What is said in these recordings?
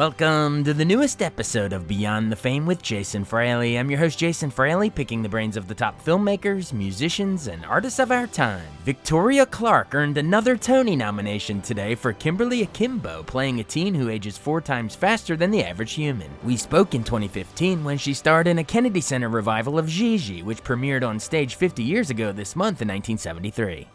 Welcome to the newest episode of Beyond the Fame with Jason Fraley. I'm your host, Jason Fraley, picking the brains of the top filmmakers, musicians, and artists of our time. Victoria Clark earned another Tony nomination today for Kimberly Akimbo, playing a teen who ages four times faster than the average human. We spoke in 2015 when she starred in a Kennedy Center revival of Gigi, which premiered on stage 50 years ago this month in 1973.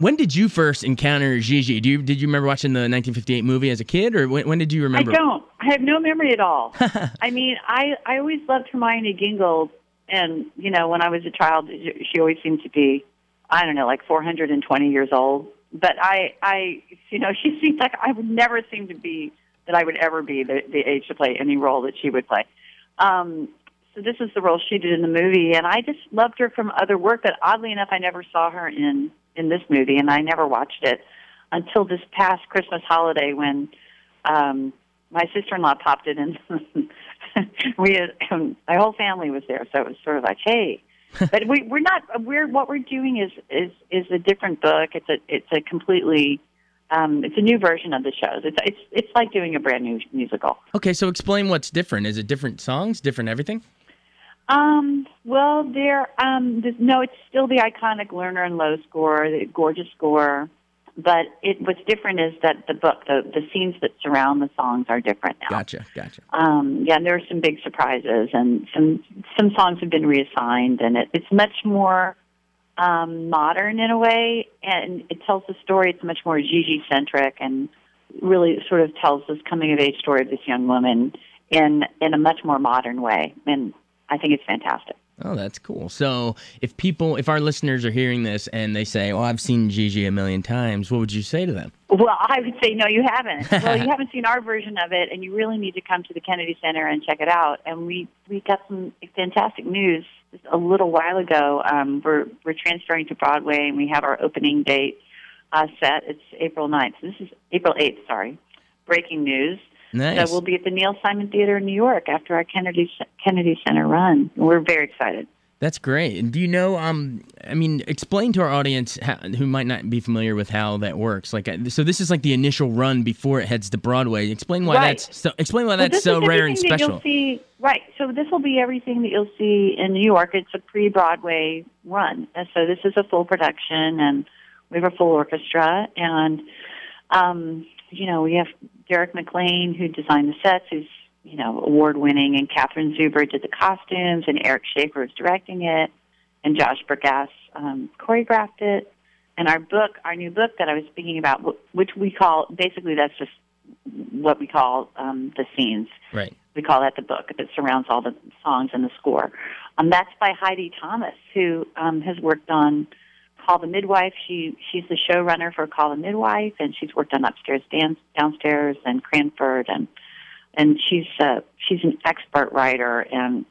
When did you first encounter Gigi? Do you did you remember watching the 1958 movie as a kid, or when, when did you remember? I don't. I have no memory at all. I mean, I I always loved Hermione Gingold, and you know, when I was a child, she always seemed to be, I don't know, like 420 years old. But I I you know, she seemed like I would never seem to be that I would ever be the the age to play any role that she would play. Um, so this is the role she did in the movie, and I just loved her from other work. But oddly enough, I never saw her in in this movie, and I never watched it until this past Christmas holiday when um, my sister-in-law popped it in. we had, um, my whole family was there, so it was sort of like, hey. but we we're not we're what we're doing is is is a different book. It's a it's a completely um, it's a new version of the shows. It's it's it's like doing a brand new musical. Okay, so explain what's different. Is it different songs, different everything? Um, well, there, um, this, no, it's still the iconic Lerner and Loewe score, the gorgeous score. But it what's different is that the book, the the scenes that surround the songs are different now. Gotcha, gotcha. Um, yeah, and there are some big surprises, and some some songs have been reassigned, and it, it's much more um, modern in a way, and it tells the story. It's much more Gigi centric, and really sort of tells this coming of age story of this young woman in in a much more modern way. And I think it's fantastic. Oh, that's cool. So, if people, if our listeners are hearing this and they say, "Oh, I've seen Gigi a million times," what would you say to them? Well, I would say, no, you haven't. well, you haven't seen our version of it, and you really need to come to the Kennedy Center and check it out. And we we got some fantastic news just a little while ago. Um, we're we're transferring to Broadway, and we have our opening date uh, set. It's April 9th. This is April 8th. Sorry, breaking news. Nice. So we'll be at the Neil Simon Theater in New York after our Kennedy Kennedy Center run. We're very excited. That's great. And do you know? Um, I mean, explain to our audience how, who might not be familiar with how that works. Like, uh, so this is like the initial run before it heads to Broadway. Explain why right. that's so. Explain why that's so rare and special. you'll see, right. So this will be everything that you'll see in New York. It's a pre-Broadway run, and so this is a full production, and we have a full orchestra, and um, you know we have Derek McLane who designed the sets, who's you know award winning, and Catherine Zuber did the costumes, and Eric Schaeffer is directing it, and Josh Bergasse um, choreographed it. And our book, our new book that I was speaking about, which we call basically that's just what we call um, the scenes. right. We call that the book that surrounds all the songs and the score. Um, that's by Heidi Thomas, who um, has worked on Call the Midwife. She she's the showrunner for Call the Midwife, and she's worked on Upstairs, Dance, Downstairs, and Cranford, and and she's uh, she's an expert writer, and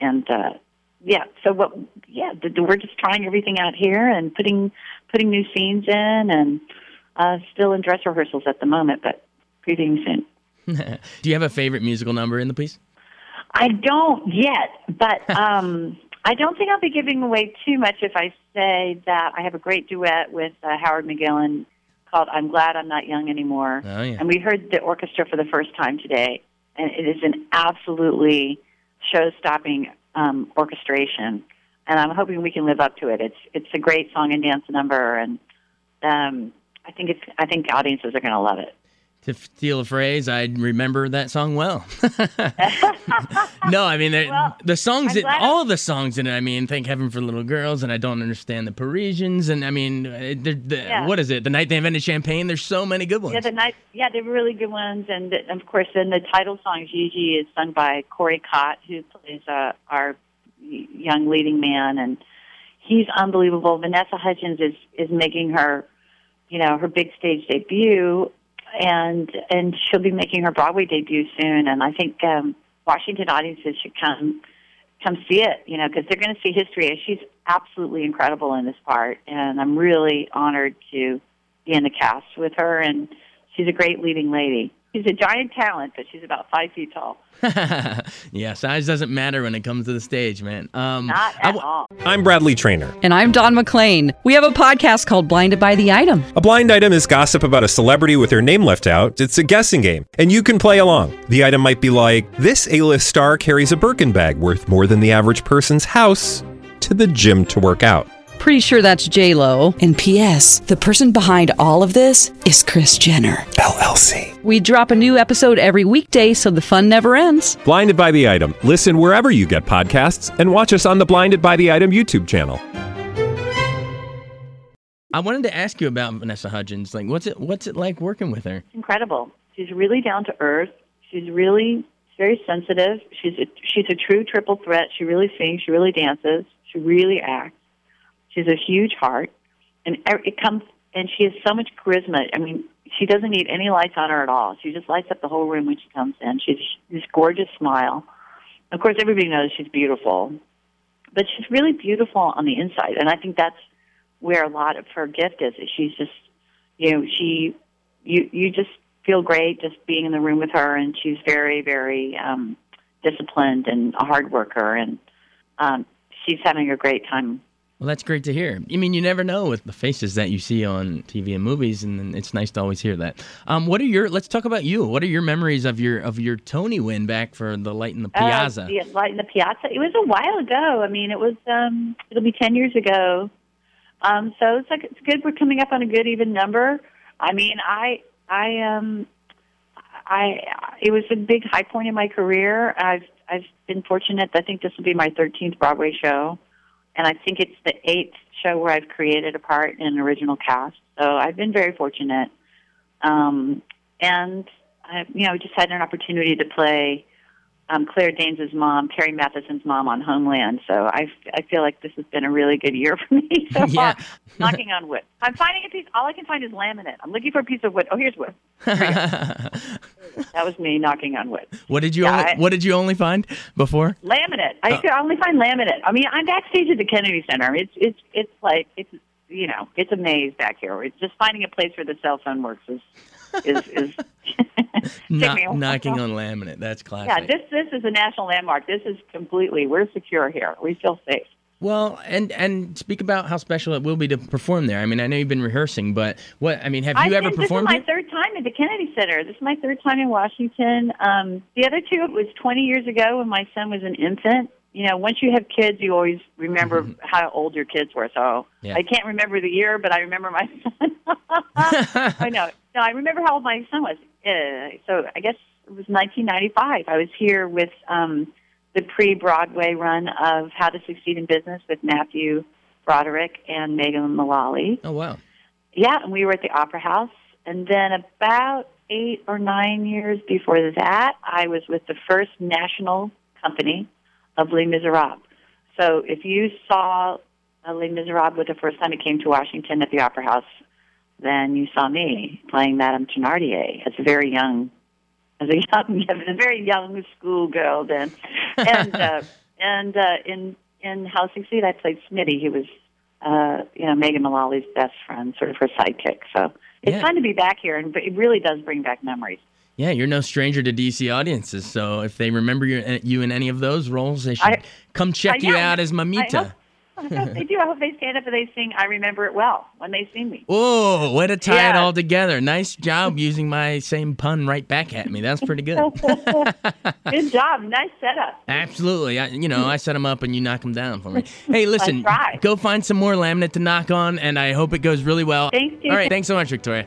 and uh, yeah. So what? Yeah, the, the, we're just trying everything out here and putting putting new scenes in, and uh, still in dress rehearsals at the moment, but previewing soon. do you have a favorite musical number in the piece? I don't yet, but um, I don't think I'll be giving away too much if I say that I have a great duet with uh, Howard McGillin called "I'm Glad I'm Not Young Anymore," Oh yeah. and we heard the orchestra for the first time today, and it is an absolutely show-stopping um, orchestration, and I'm hoping we can live up to it. It's it's a great song and dance number, and um, I think it's I think audiences are going to love it. To steal a phrase, I remember that song well. no, I mean the, Well, the songs, that, all of the songs in it. I mean, "Thank Heaven for Little Girls" and "I Don't Understand the Parisians," and I mean, the, the, Yeah. what is it? The night they invented champagne. There's so many good ones. Yeah, the night. Yeah, they're really good ones, and of course, then the title song "Gigi" is sung by Corey Cott, who plays uh, our young leading man, and he's unbelievable. Vanessa Hudgens is is making her, you know, her big stage debut, and and she'll be making her Broadway debut soon. And I think um, Washington audiences should come come see it, you know, because they're going to see history. She's absolutely incredible in this part, and I'm really honored to be in the cast with her. And she's a great leading lady. She's a giant talent, but she's about five feet tall. yeah, size doesn't matter when it comes to the stage, man. Um, Not I at w- all. I'm Bradley Trainer. And I'm Don McClain. We have a podcast called Blinded by the Item. A blind item is gossip about a celebrity with their name left out. It's a guessing game, and you can play along. The item might be like this: A-list star carries a Birkin bag worth more than the average person's house to the gym to work out. Pretty sure that's J Lo. And P.S. The person behind all of this is Kris Jenner. LLC. We drop a new episode every weekday, so the fun never ends. Blinded by the item. Listen wherever you get podcasts, and watch us on the Blinded by the Item YouTube channel. I wanted to ask you about Vanessa Hudgens. Like, what's it what's it like working with her? incredible. She's really down to earth. She's really very sensitive. She's a, she's a true triple threat. She really sings. She really dances. She really acts. She's a huge heart, and it comes. And she has so much charisma. I mean, she doesn't need any lights on her at all. She just lights up the whole room when she comes in. She's this gorgeous smile. Of course, everybody knows she's beautiful, but she's really beautiful on the inside, and I think that's where a lot of her gift is. is She's just, you know, she you you just feel great just being in the room with her and she's very very um disciplined and a hard worker and um she's having a great time Well, that's great to hear. I mean, you never know with the faces that you see on TV and movies, and it's nice to always hear that. Um, what are your? Let's talk about you. What are your memories of your of your Tony win back for the Light in the Piazza? Uh, yeah, light in the piazza. It was a while ago. I mean, it was um it'll be 10 years ago. Um so it's like it's good we're coming up on a good even number. I mean, I I um I it was a big high point in my career. I've I've been fortunate. I think this will be my 13th Broadway show, and I think it's the eighth show where I've created a part in an original cast. So I've been very fortunate. Um, and I, you know, just had an opportunity to play um, Claire Danes' mom, Carrie Matheson's mom on Homeland. So I, I feel like this has been a really good year for me so Yeah. far. Knocking on wood. I'm finding a piece. All I can find is laminate. I'm looking for a piece of wood. Oh, here's wood. That was me knocking on wood. what did you Yeah, only, I- What did you only find before? Laminate. I could only find laminate. I mean, I'm backstage at the Kennedy Center. It's it's it's like it's you know it's a maze back here. It's just finding a place where the cell phone works is is is. Take Knock- me a while. knocking on laminate. That's classic. Yeah, this this is a national landmark. This is completely. We're secure here. We feel safe. Well, and and speak about how special it will be to perform there. I mean, I know you've been rehearsing, but what? I mean, have you I've ever been, performed This is my here? third time at the Kennedy Center. This is my third time in Washington. Um, the other two, it was 20 years ago when my son was an infant. You know, once you have kids, you always remember how old your kids were. So Mm-hmm. Yeah. I can't remember the year, but I remember my son. I know. No, I remember how old my son was. Uh, so I guess it was 1995. I was here with um, the pre-Broadway run of How to Succeed in Business with Matthew Broderick and Megan Mullally. Oh wow. Yeah, and we were at the Opera House. And then about eight or nine years before that, I was with the first national company of Les Miserables. So if you saw uh, Les Miserables the first time it came to Washington at the Opera House, then you saw me playing Madame Thenardier as a very young, as a young, as a very young schoolgirl then. And uh, and uh, in in How Succeed, I played Smitty. He was uh, you know, Megan Mullally's best friend, sort of her sidekick. So it's Yeah. fun to be back here, and it really does bring back memories. Yeah, you're no stranger to DC audiences, so if they remember you, eh, you in any of those roles, they should I- come check I you know. out as I hope, Mamita. I hope they do. I hope they stand up and they sing "I Remember It Well" when they see me. Whoa, way to tie it Yeah. all together. Nice job using my same pun right back at me. That's pretty good. Good job, nice setup. Absolutely. I, you know, I set them up and you knock them down for me. Hey, listen, go find some more laminate to knock on, and I hope it goes really well. Thanks, All right, thanks so much, Victoria.